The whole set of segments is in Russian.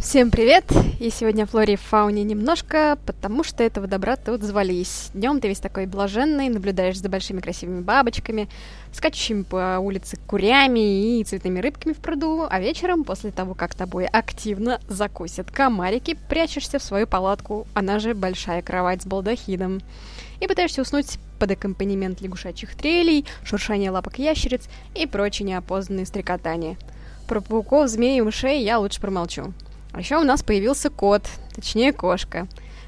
Всем привет! И сегодня о флоре и фауне немножко, потому что этого добра тут звались. Днем ты весь такой блаженный, наблюдаешь за большими красивыми бабочками, скачущими по улице курями и цветными рыбками в пруду, а вечером, после того, как тобой активно закусят комарики, прячешься в свою палатку, она же большая кровать с балдахином, и пытаешься уснуть под аккомпанемент лягушачьих трелей, шуршание лапок ящериц и прочие неопознанные стрекотания. Про пауков, змей и мышей я лучше промолчу. А еще у нас появился кот, точнее кошка.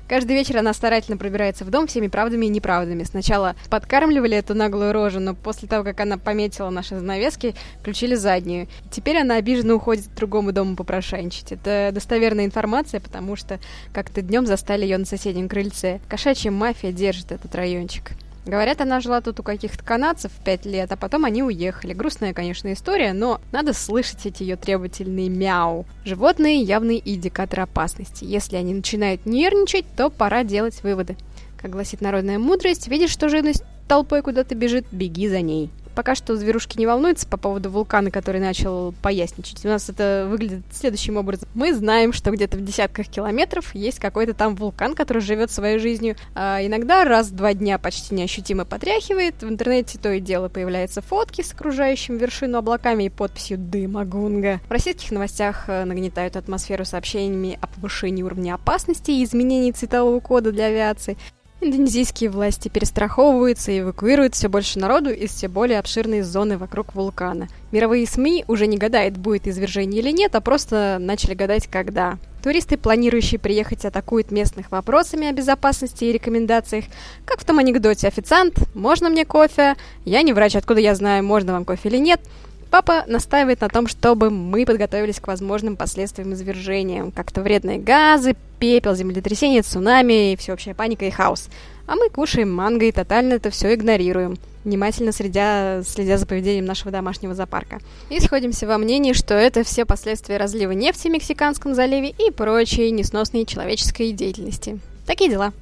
Каждый вечер она старательно пробирается в дом всеми правдами и неправдами. Сначала подкармливали эту наглую рожу, но после того, как она пометила наши занавески, включили заднюю. теперь она обиженно уходит к другому дому попрошайничать. Это достоверная информация, потому что как-то днем застали ее на соседнем крыльце. Кошачья мафия держит этот райончик. Говорят, она жила тут у каких-то канадцев пять лет, а потом они уехали. Грустная, конечно, история, но надо слышать эти ее требовательные мяу. Животные явный индикатор опасности. Если они начинают нервничать, то пора делать выводы. Как гласит народная мудрость, видишь, что живность толпой куда-то бежит, беги за ней. Пока что зверушки не волнуются по поводу вулкана, который начал поясничать. У нас это выглядит следующим образом. Мы знаем, что где-то в десятках километров есть какой-то там вулкан, который живет своей жизнью. А иногда раз в два дня почти неощутимо потряхивает. В интернете то и дело появляются фотки с окружающим вершину облаками и подписью «Дыма Гунга». В российских новостях э, нагнетают атмосферу сообщениями о повышении уровня опасности и изменении цветового кода для авиации. Индонезийские власти перестраховываются и эвакуируют все больше народу из все более обширной зоны вокруг вулкана. Мировые СМИ уже не гадают, будет извержение или нет, а просто начали гадать, когда. Туристы, планирующие приехать, атакуют местных вопросами о безопасности и рекомендациях. Как в том анекдоте «Официант, можно мне кофе?» «Я не врач, откуда я знаю, можно вам кофе или нет?» Папа настаивает на том, чтобы мы подготовились к возможным последствиям извержения. Как-то вредные газы, пепел, землетрясение, цунами, всеобщая паника и хаос. А мы кушаем манго и тотально это все игнорируем, внимательно следя, следя за поведением нашего домашнего зоопарка. И сходимся во мнении, что это все последствия разлива нефти в Мексиканском заливе и прочей несносной человеческой деятельности. Такие дела.